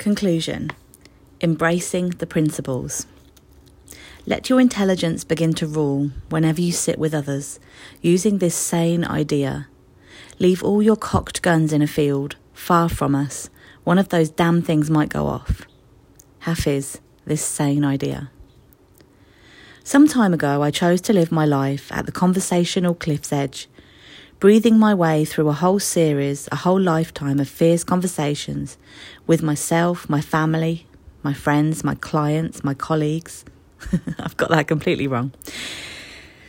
Conclusion Embracing the principles. Let your intelligence begin to rule whenever you sit with others, using this sane idea. Leave all your cocked guns in a field, far from us. One of those damn things might go off. Hafiz, this sane idea. Some time ago, I chose to live my life at the conversational cliff's edge, breathing my way through a whole series, a whole lifetime of fierce conversations with myself, my family, my friends, my clients, my colleagues. I've got that completely wrong.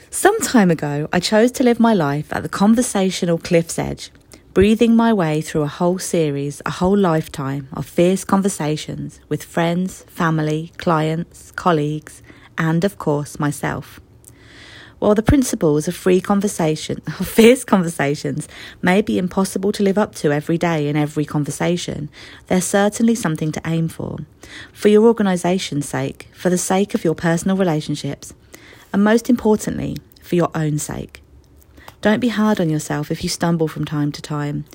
Some time ago, I chose to live my life at the conversational cliff's edge, breathing my way through a whole series, a whole lifetime of fierce conversations with friends, family, clients, colleagues, and of course, myself. While the principles of free conversation, of fierce conversations, may be impossible to live up to every day in every conversation, they're certainly something to aim for. For your organisation's sake, for the sake of your personal relationships, and most importantly, for your own sake. Don't be hard on yourself if you stumble from time to time.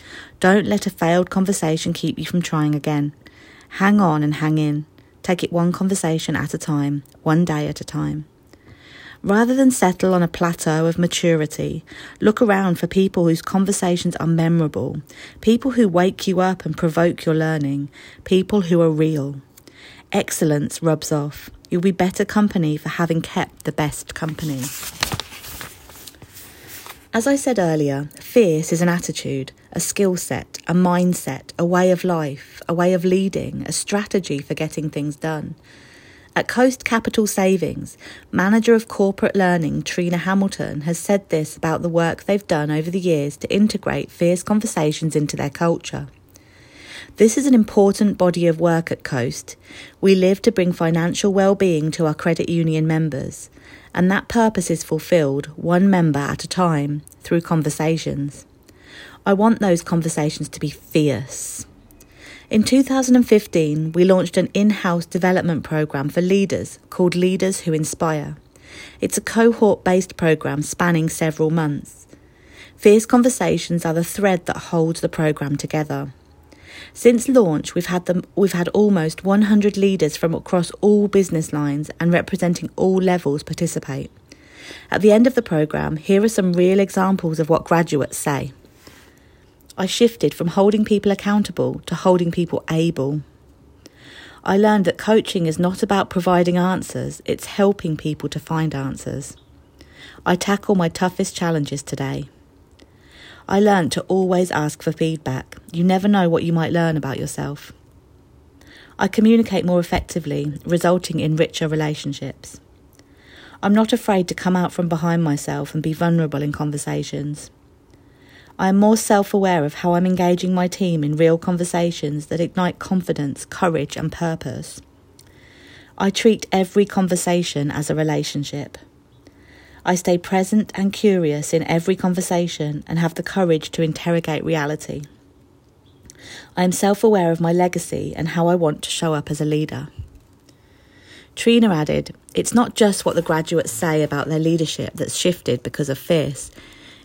Don't let a failed conversation keep you from trying again. Hang on and hang in. Take it one conversation at a time, one day at a time. Rather than settle on a plateau of maturity, look around for people whose conversations are memorable, people who wake you up and provoke your learning, people who are real. Excellence rubs off. You'll be better company for having kept the best company. As I said earlier, fierce is an attitude, a skill set, a mindset, a way of life, a way of leading, a strategy for getting things done. At Coast Capital Savings, manager of corporate learning Trina Hamilton has said this about the work they've done over the years to integrate fierce conversations into their culture. This is an important body of work at Coast. We live to bring financial well-being to our credit union members, and that purpose is fulfilled one member at a time through conversations. I want those conversations to be fierce. In 2015, we launched an in house development program for leaders called Leaders Who Inspire. It's a cohort based program spanning several months. Fierce conversations are the thread that holds the program together. Since launch, we've had them, we've had almost 100 leaders from across all business lines and representing all levels participate. At the end of the program, here are some real examples of what graduates say. I shifted from holding people accountable to holding people able. I learned that coaching is not about providing answers, it's helping people to find answers. I tackle my toughest challenges today. I learned to always ask for feedback. You never know what you might learn about yourself. I communicate more effectively, resulting in richer relationships. I'm not afraid to come out from behind myself and be vulnerable in conversations. I am more self aware of how I'm engaging my team in real conversations that ignite confidence, courage, and purpose. I treat every conversation as a relationship. I stay present and curious in every conversation and have the courage to interrogate reality. I am self aware of my legacy and how I want to show up as a leader. Trina added, It's not just what the graduates say about their leadership that's shifted because of Fierce,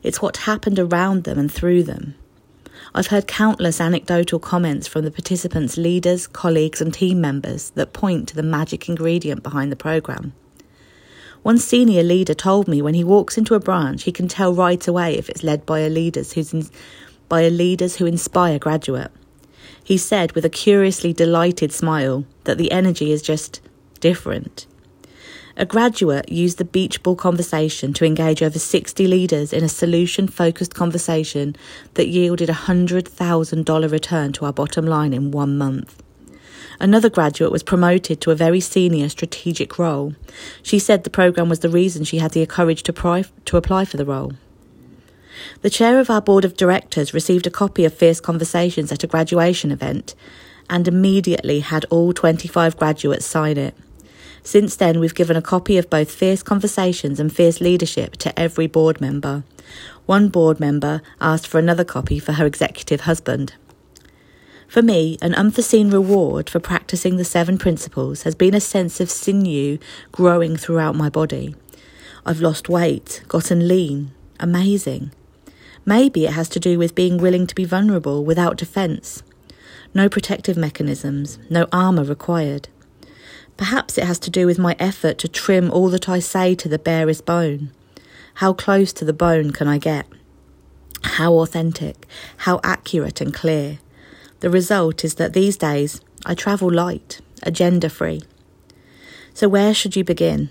it's what happened around them and through them. I've heard countless anecdotal comments from the participants' leaders, colleagues, and team members that point to the magic ingredient behind the programme. One senior leader told me when he walks into a branch, he can tell right away if it's led by a leaders who's in, by a leaders who inspire graduate. He said with a curiously delighted smile that the energy is just different. A graduate used the beach ball conversation to engage over 60 leaders in a solution focused conversation that yielded a $100,000 return to our bottom line in one month. Another graduate was promoted to a very senior strategic role. She said the program was the reason she had the courage to, pri- to apply for the role. The chair of our board of directors received a copy of Fierce Conversations at a graduation event and immediately had all 25 graduates sign it. Since then, we've given a copy of both Fierce Conversations and Fierce Leadership to every board member. One board member asked for another copy for her executive husband. For me, an unforeseen reward for practicing the seven principles has been a sense of sinew growing throughout my body. I've lost weight, gotten lean. Amazing. Maybe it has to do with being willing to be vulnerable without defence. No protective mechanisms, no armour required. Perhaps it has to do with my effort to trim all that I say to the barest bone. How close to the bone can I get? How authentic, how accurate and clear. The result is that these days I travel light, agenda free. So, where should you begin?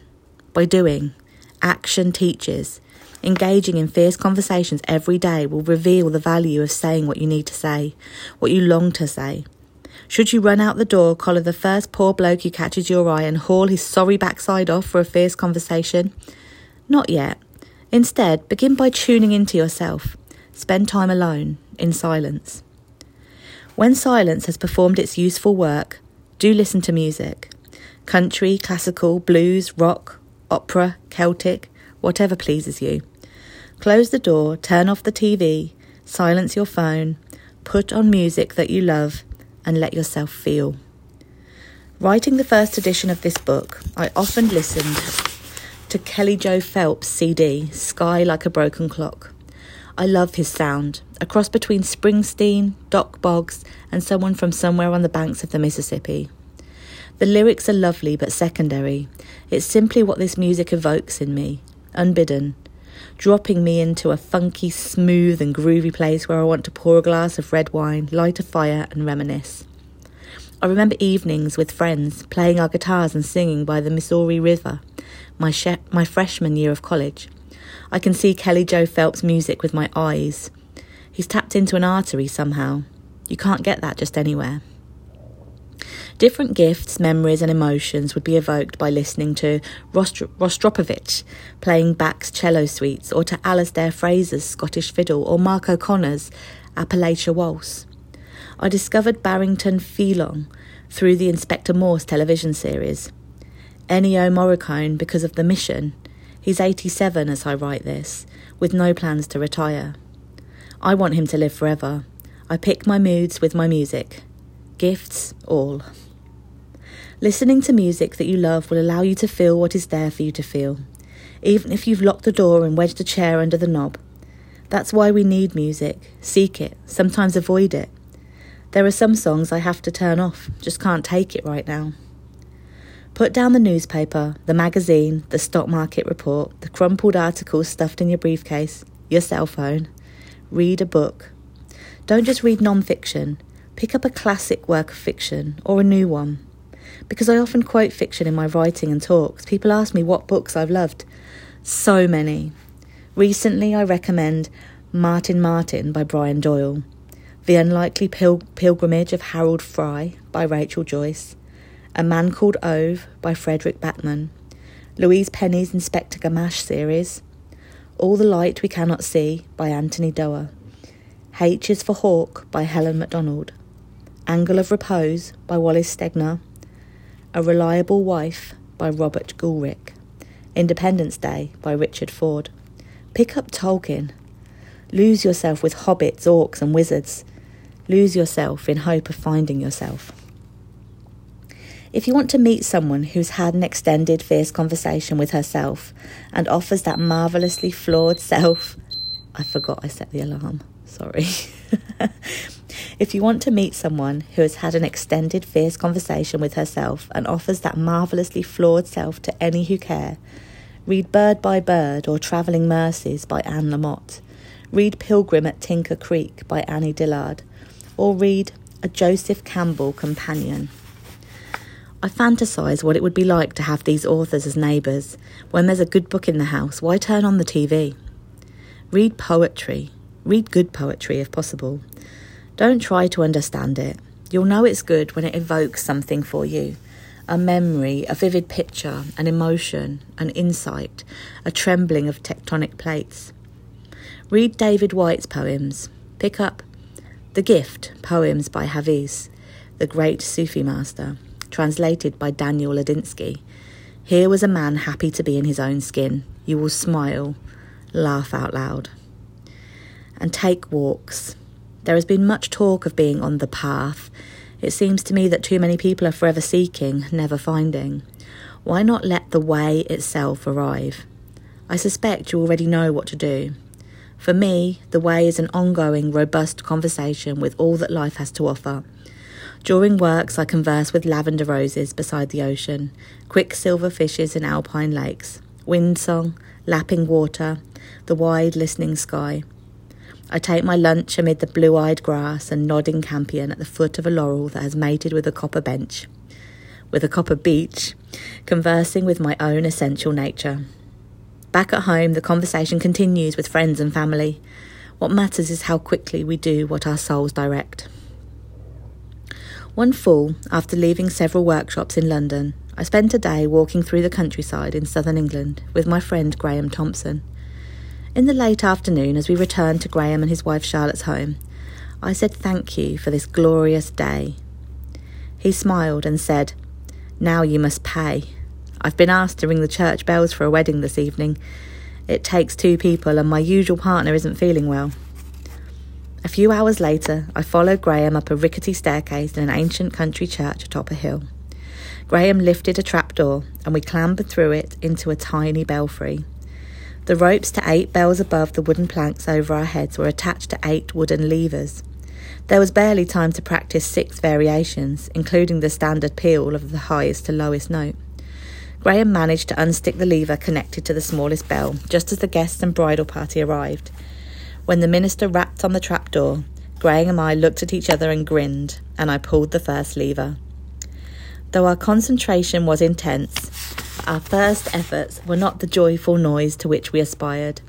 By doing. Action teaches. Engaging in fierce conversations every day will reveal the value of saying what you need to say, what you long to say. Should you run out the door, collar the first poor bloke who catches your eye, and haul his sorry backside off for a fierce conversation? Not yet. Instead, begin by tuning into yourself. Spend time alone, in silence. When silence has performed its useful work, do listen to music country, classical, blues, rock, opera, Celtic, whatever pleases you. Close the door, turn off the TV, silence your phone, put on music that you love, and let yourself feel. Writing the first edition of this book, I often listened to Kelly Joe Phelps' CD, Sky Like a Broken Clock. I love his sound, a cross between Springsteen, Dock Boggs, and someone from somewhere on the banks of the Mississippi. The lyrics are lovely but secondary. It's simply what this music evokes in me, unbidden, dropping me into a funky, smooth, and groovy place where I want to pour a glass of red wine, light a fire, and reminisce. I remember evenings with friends playing our guitars and singing by the Missouri River, my, she- my freshman year of college. I can see Kelly Joe Phelps' music with my eyes. He's tapped into an artery somehow. You can't get that just anywhere. Different gifts, memories, and emotions would be evoked by listening to Rostro- Rostropovich playing Bach's cello suites, or to Alasdair Fraser's Scottish fiddle, or Mark O'Connor's Appalachia Waltz. I discovered Barrington Pheloung through the Inspector Morse television series. Ennio Morricone because of The Mission. He's 87 as I write this, with no plans to retire. I want him to live forever. I pick my moods with my music. Gifts, all. Listening to music that you love will allow you to feel what is there for you to feel, even if you've locked the door and wedged a chair under the knob. That's why we need music. Seek it, sometimes avoid it. There are some songs I have to turn off, just can't take it right now. Put down the newspaper, the magazine, the stock market report, the crumpled articles stuffed in your briefcase, your cell phone. Read a book. Don't just read non fiction, pick up a classic work of fiction or a new one. Because I often quote fiction in my writing and talks, people ask me what books I've loved. So many. Recently, I recommend Martin Marten by Brian Doyle, The Unlikely Pil- Pilgrimage of Harold Fry by Rachel Joyce, A Man Called Ove by Fredrik Backman, Louise Penny's Inspector Gamache series, All the Light We Cannot See by Anthony Doerr, H is for Hawk by Helen Macdonald, Angle of Repose by Wallace Stegner, A Reliable Wife by Robert Goolrick, Independence Day by Richard Ford. Pick up Tolkien. Lose yourself with hobbits, orcs, and wizards. Lose yourself in hope of finding yourself. If you want to meet someone who's had an extended, fierce conversation with herself and offers that marvellously flawed self, I forgot I set the alarm. Sorry. if you want to meet someone who has had an extended, fierce conversation with herself and offers that marvellously flawed self to any who care, read Bird by Bird or Travelling Mercies by Anne Lamott. Read Pilgrim at Tinker Creek by Annie Dillard. Or read A Joseph Campbell Companion. I fantasise what it would be like to have these authors as neighbours. When there's a good book in the house, why turn on the TV? Read poetry. Read good poetry if possible. Don't try to understand it. You'll know it's good when it evokes something for you a memory, a vivid picture, an emotion, an insight, a trembling of tectonic plates. Read David Whyte's poems. Pick up The Gift, poems by Hafiz, the great Sufi master, translated by Daniel Ladinsky. Here was a man happy to be in his own skin. You will smile, laugh out loud. And take walks. There has been much talk of being on the path. It seems to me that too many people are forever seeking, never finding. Why not let the way itself arrive? I suspect you already know what to do. For me, the way is an ongoing, robust conversation with all that life has to offer. During works, I converse with lavender roses beside the ocean, quicksilver fishes in alpine lakes, wind song, lapping water, the wide listening sky. I take my lunch amid the blue eyed grass and nodding campion at the foot of a laurel that has mated with a copper bench, with a copper beech, conversing with my own essential nature. Back at home, the conversation continues with friends and family. What matters is how quickly we do what our souls direct. One fall, after leaving several workshops in London, I spent a day walking through the countryside in southern England with my friend Graham Thompson. In the late afternoon, as we returned to Graham and his wife Charlotte's home, I said thank you for this glorious day. He smiled and said, Now you must pay. I've been asked to ring the church bells for a wedding this evening. It takes two people, and my usual partner isn't feeling well. A few hours later, I followed Graham up a rickety staircase in an ancient country church atop a hill. Graham lifted a trapdoor, and we clambered through it into a tiny belfry. The ropes to eight bells above the wooden planks over our heads were attached to eight wooden levers. There was barely time to practice six variations, including the standard peal of the highest to lowest note. Graham managed to unstick the lever connected to the smallest bell just as the guests and bridal party arrived. When the minister rapped on the trapdoor, Graham and I looked at each other and grinned, and I pulled the first lever. Though our concentration was intense, our first efforts were not the joyful noise to which we aspired.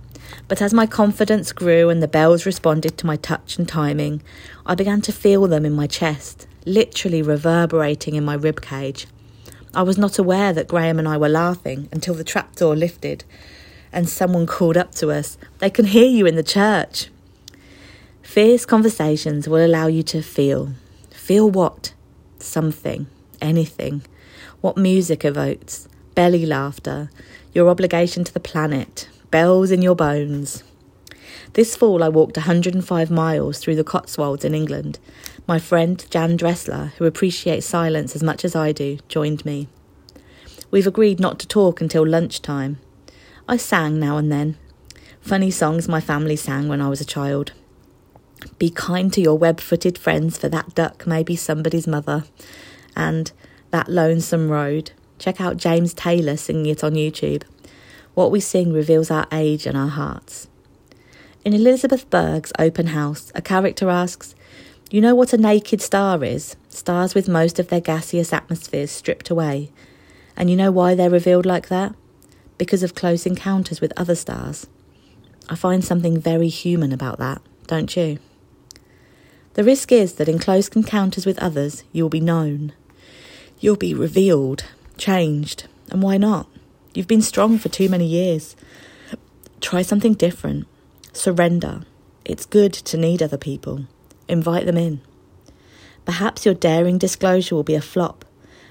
But as my confidence grew and the bells responded to my touch and timing, I began to feel them in my chest, literally reverberating in my rib cage. I was not aware that Graham and I were laughing until the trapdoor lifted and someone called up to us, They can hear you in the church. Fierce conversations will allow you to feel. Feel what? Something, anything. What music evokes, belly laughter, your obligation to the planet, bells in your bones. This fall, I walked 105 miles through the Cotswolds in England, my friend Jan Dressler, who appreciates silence as much as I do, joined me. We've agreed not to talk until lunchtime. I sang now and then. Funny songs my family sang when I was a child. Be kind to your web footed friends, for that duck may be somebody's mother. And That Lonesome Road. Check out James Taylor singing it on YouTube. What we sing reveals our age and our hearts. In Elizabeth Berg's open house, a character asks, you know what a naked star is? Stars with most of their gaseous atmospheres stripped away. And you know why they're revealed like that? Because of close encounters with other stars. I find something very human about that, don't you? The risk is that in close encounters with others, you'll be known. You'll be revealed, changed, and why not? You've been strong for too many years. Try something different. Surrender. It's good to need other people. Invite them in. Perhaps your daring disclosure will be a flop.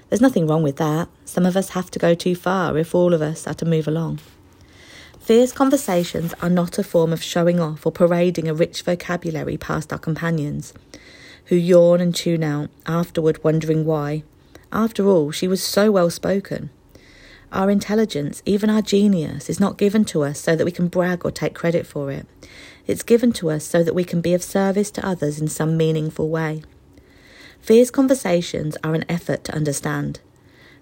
There's nothing wrong with that. Some of us have to go too far if all of us are to move along. Fierce conversations are not a form of showing off or parading a rich vocabulary past our companions, who yawn and tune out, afterward wondering why. After all, she was so well spoken. Our intelligence, even our genius, is not given to us so that we can brag or take credit for it. It's given to us so that we can be of service to others in some meaningful way. Fierce conversations are an effort to understand.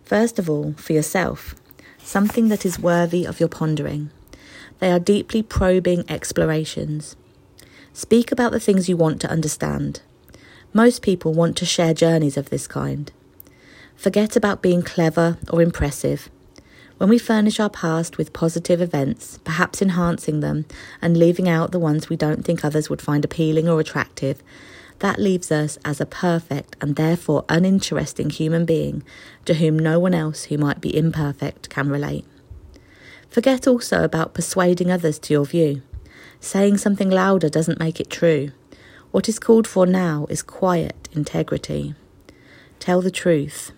First of all, for yourself, something that is worthy of your pondering. They are deeply probing explorations. Speak about the things you want to understand. Most people want to share journeys of this kind. Forget about being clever or impressive. When we furnish our past with positive events, perhaps enhancing them and leaving out the ones we don't think others would find appealing or attractive, that leaves us as a perfect and therefore uninteresting human being to whom no one else who might be imperfect can relate. Forget also about persuading others to your view. Saying something louder doesn't make it true. What is called for now is quiet integrity. Tell the truth.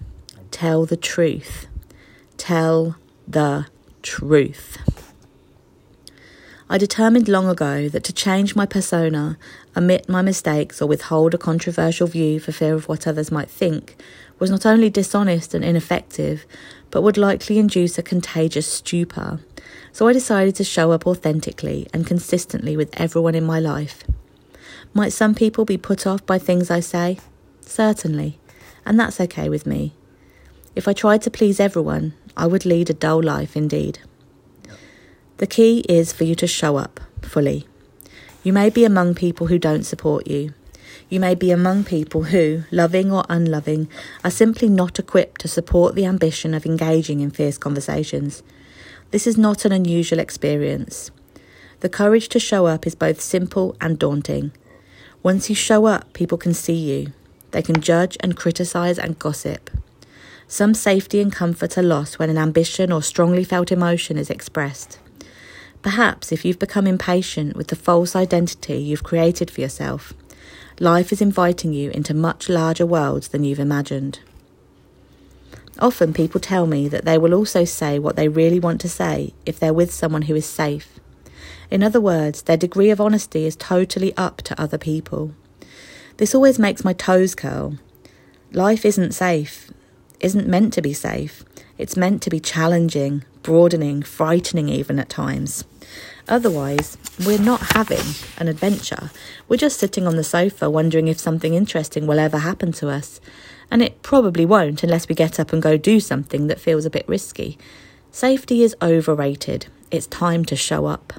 Tell the truth. Tell the truth. I determined long ago that to change my persona, omit my mistakes, or withhold a controversial view for fear of what others might think was not only dishonest and ineffective, but would likely induce a contagious stupor. So I decided to show up authentically and consistently with everyone in my life. Might some people be put off by things I say? Certainly. and that's okay with me. If I tried to please everyone, I would lead a dull life indeed. The key is for you to show up fully. You may be among people who don't support you. You may be among people who, loving or unloving, are simply not equipped to support the ambition of engaging in fierce conversations. This is not an unusual experience. The courage to show up is both simple and daunting. Once you show up, people can see you. They can judge and criticise and gossip. Some safety and comfort are lost when an ambition or strongly felt emotion is expressed. Perhaps if you've become impatient with the false identity you've created for yourself, life is inviting you into much larger worlds than you've imagined. Often people tell me that they will also say what they really want to say if they're with someone who is safe. In other words, their degree of honesty is totally up to other people. This always makes my toes curl. Life isn't safe, isn't meant to be safe. It's meant to be challenging, broadening, frightening even at times. Otherwise, we're not having an adventure. We're just sitting on the sofa wondering if something interesting will ever happen to us. And it probably won't unless we get up and go do something that feels a bit risky. Safety is overrated. It's time to show up.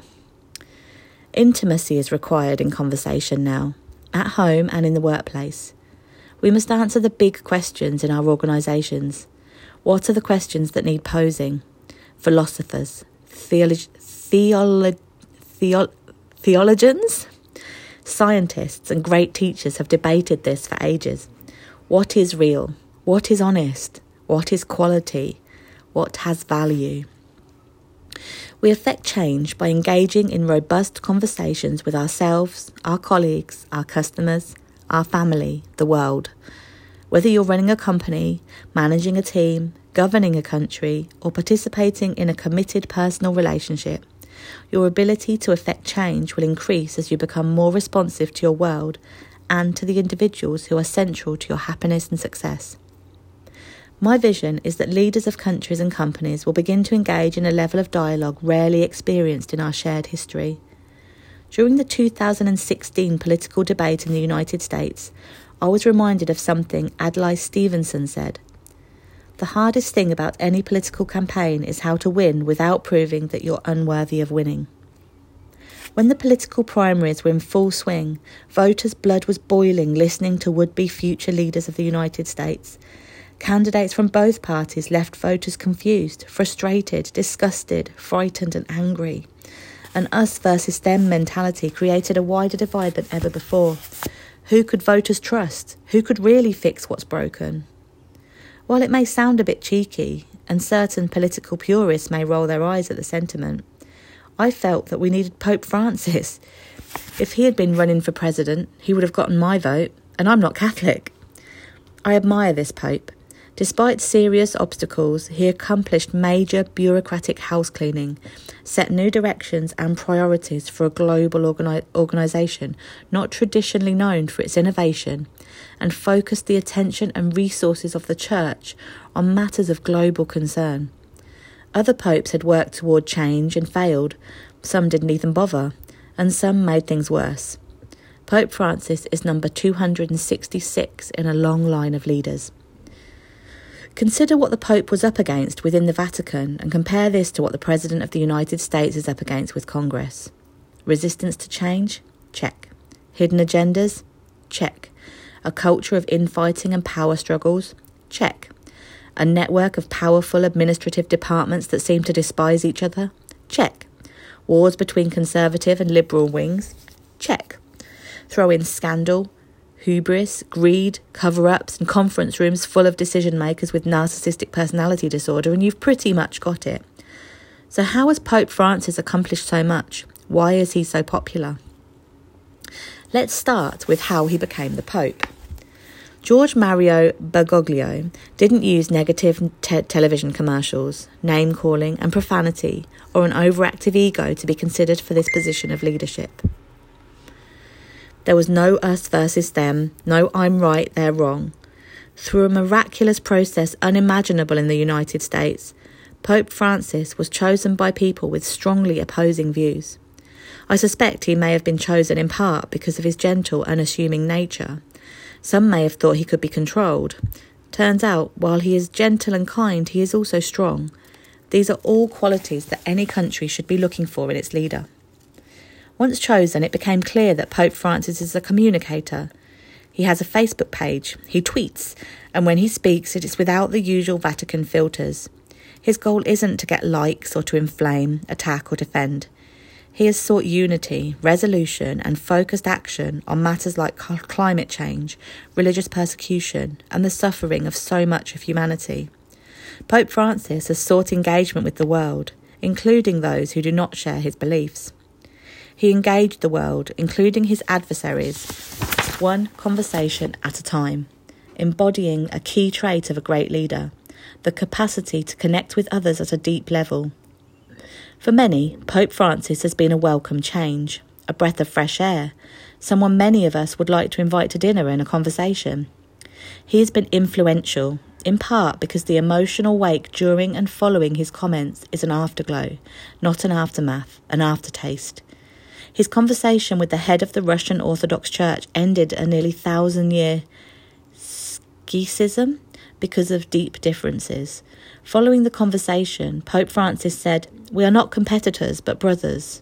Intimacy is required in conversation now, at home and in the workplace. We must answer the big questions in our organisations. What are the questions that need posing? Philosophers, theolo- theolo- theo- theologians, scientists, and great teachers have debated this for ages. What is real? What is honest? What is quality? What has value? We affect change by engaging in robust conversations with ourselves, our colleagues, our customers, our family, the world. Whether you're running a company, managing a team, governing a country, or participating in a committed personal relationship, your ability to affect change will increase as you become more responsive to your world and to the individuals who are central to your happiness and success. My vision is that leaders of countries and companies will begin to engage in a level of dialogue rarely experienced in our shared history. During the 2016 political debate in the United States, I was reminded of something Adlai Stevenson said. The hardest thing about any political campaign is how to win without proving that you're unworthy of winning. When the political primaries were in full swing, voters' blood was boiling listening to would be future leaders of the United States Candidates from both parties left voters confused, frustrated, disgusted, frightened, and angry. An us versus them mentality created a wider divide than ever before. Who could voters trust? Who could really fix what's broken? While it may sound a bit cheeky, and certain political purists may roll their eyes at the sentiment, I felt that we needed Pope Francis. If he had been running for president, he would have gotten my vote, and I'm not Catholic. I admire this Pope. Despite serious obstacles, he accomplished major bureaucratic house cleaning, set new directions and priorities for a global organi- organisation not traditionally known for its innovation, and focused the attention and resources of the Church on matters of global concern. Other popes had worked toward change and failed, some didn't even bother, and some made things worse. Pope Francis is number 266 in a long line of leaders. Consider what the Pope was up against within the Vatican and compare this to what the President of the United States is up against with Congress. Resistance to change? Check. Hidden agendas? Check. A culture of infighting and power struggles? Check. A network of powerful administrative departments that seem to despise each other? Check. Wars between conservative and liberal wings? Check. Throw in scandal, hubris, greed, cover ups, and conference rooms full of decision makers with narcissistic personality disorder, and you've pretty much got it. So, how has Pope Francis accomplished so much? Why is he so popular? Let's start with how he became the Pope. George Mario Bergoglio didn't use negative te- television commercials, name calling, and profanity, or an overactive ego to be considered for this position of leadership. There was no us versus them, no I'm right, they're wrong. Through a miraculous process unimaginable in the United States, Pope Francis was chosen by people with strongly opposing views. I suspect he may have been chosen in part because of his gentle, unassuming nature. Some may have thought he could be controlled. Turns out, while he is gentle and kind, he is also strong. These are all qualities that any country should be looking for in its leader. Once chosen, it became clear that Pope Francis is a communicator. He has a Facebook page, he tweets, and when he speaks, it is without the usual Vatican filters. His goal isn't to get likes or to inflame, attack, or defend. He has sought unity, resolution, and focused action on matters like climate change, religious persecution, and the suffering of so much of humanity. Pope Francis has sought engagement with the world, including those who do not share his beliefs. He engaged the world, including his adversaries, one conversation at a time, embodying a key trait of a great leader the capacity to connect with others at a deep level. For many, Pope Francis has been a welcome change, a breath of fresh air, someone many of us would like to invite to dinner and a conversation. He has been influential, in part because the emotional wake during and following his comments is an afterglow, not an aftermath, an aftertaste. His conversation with the head of the Russian Orthodox Church ended a nearly thousand year schism because of deep differences. Following the conversation, Pope Francis said, We are not competitors, but brothers.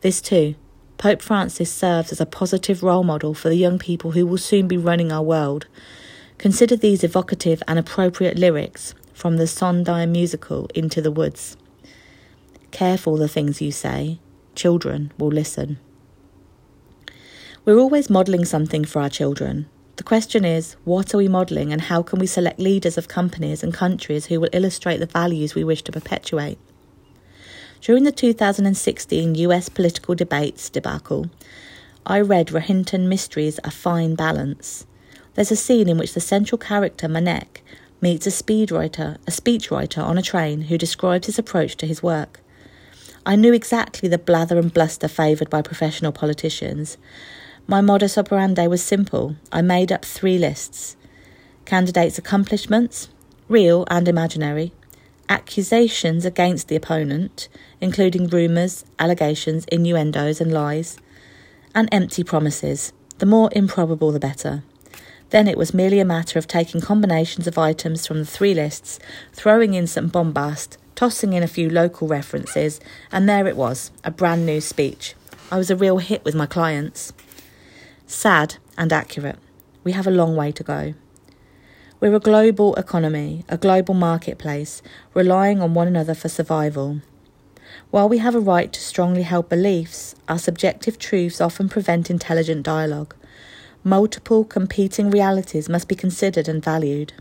This too, Pope Francis serves as a positive role model for the young people who will soon be running our world. Consider these evocative and appropriate lyrics from the Sondheim musical Into the Woods. Careful the things you say, children will listen. We're always modelling something for our children, the question is, what are we modelling and how can we select leaders of companies and countries who will illustrate the values we wish to perpetuate? During the 2016 US political debates debacle, I read Rohinton Mistry's A Fine Balance. There's a scene in which the central character, Maneck, meets a speedwriter, a speechwriter on a train who describes his approach to his work. I knew exactly the blather and bluster favoured by professional politicians, my modus operandi was simple. I made up three lists candidates' accomplishments, real and imaginary, accusations against the opponent, including rumours, allegations, innuendos, and lies, and empty promises. The more improbable, the better. Then it was merely a matter of taking combinations of items from the three lists, throwing in some bombast, tossing in a few local references, and there it was a brand new speech. I was a real hit with my clients. Sad and accurate. We have a long way to go. We're a global economy, a global marketplace, relying on one another for survival. While we have a right to strongly held beliefs, our subjective truths often prevent intelligent dialogue. Multiple competing realities must be considered and valued.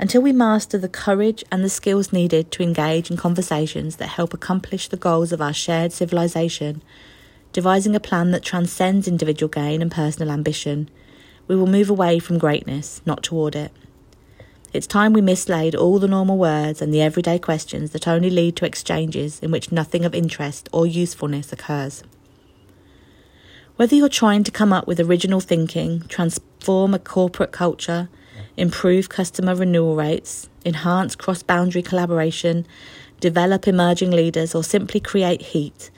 Until we master the courage and the skills needed to engage in conversations that help accomplish the goals of our shared civilization, devising a plan that transcends individual gain and personal ambition. We will move away from greatness, not toward it. It's time we mislaid all the normal words and the everyday questions that only lead to exchanges in which nothing of interest or usefulness occurs. Whether you're trying to come up with original thinking, transform a corporate culture, improve customer renewal rates, enhance cross boundary collaboration, develop emerging leaders, or simply create heat,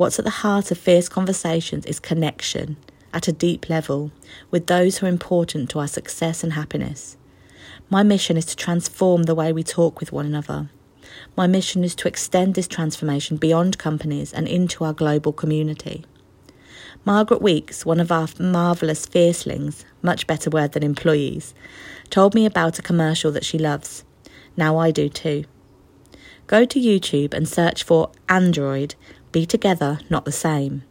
What's at the heart of fierce conversations is connection at a deep level with those who are important to our success and happiness. My mission is to transform the way we talk with one another. My mission is to extend this transformation beyond companies and into our global community. Margaret Weeks, one of our marvellous fiercelings, much better word than employees, told me about a commercial that she loves. Now I do too. Go to YouTube and search for Android be together, not the same.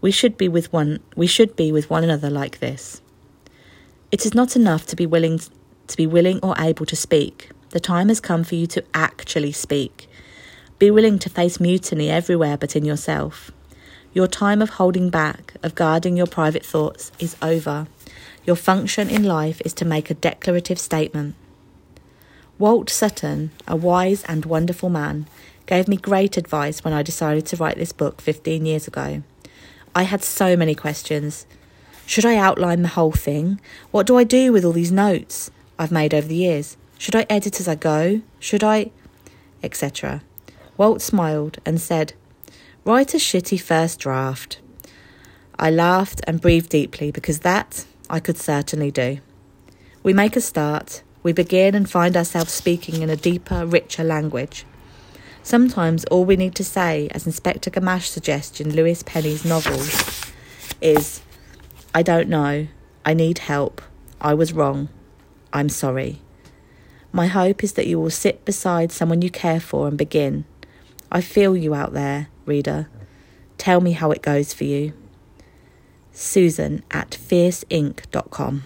We should be with one we should be with one another like this. It is not enough to be willing to be willing or able to speak. The time has come for you to actually speak. Be willing to face mutiny everywhere but in yourself. Your time of holding back, of guarding your private thoughts, is over. Your function in life is to make a declarative statement. Walt Sutton, a wise and wonderful man, gave me great advice when I decided to write this book 15 years ago. I had so many questions. Should I outline the whole thing? What do I do with all these notes I've made over the years? Should I edit as I go? Should I? etc. Walt smiled and said, Write a shitty first draft. I laughed and breathed deeply because that I could certainly do. We make a start, we begin and find ourselves speaking in a deeper, richer language. Sometimes all we need to say, as Inspector Gamache suggests in Louise Penny's novels, is, I don't know, I need help, I was wrong, I'm sorry. My hope is that you will sit beside someone you care for and begin. I feel you out there, reader. Tell me how it goes for you. Susan at fierceinc.com.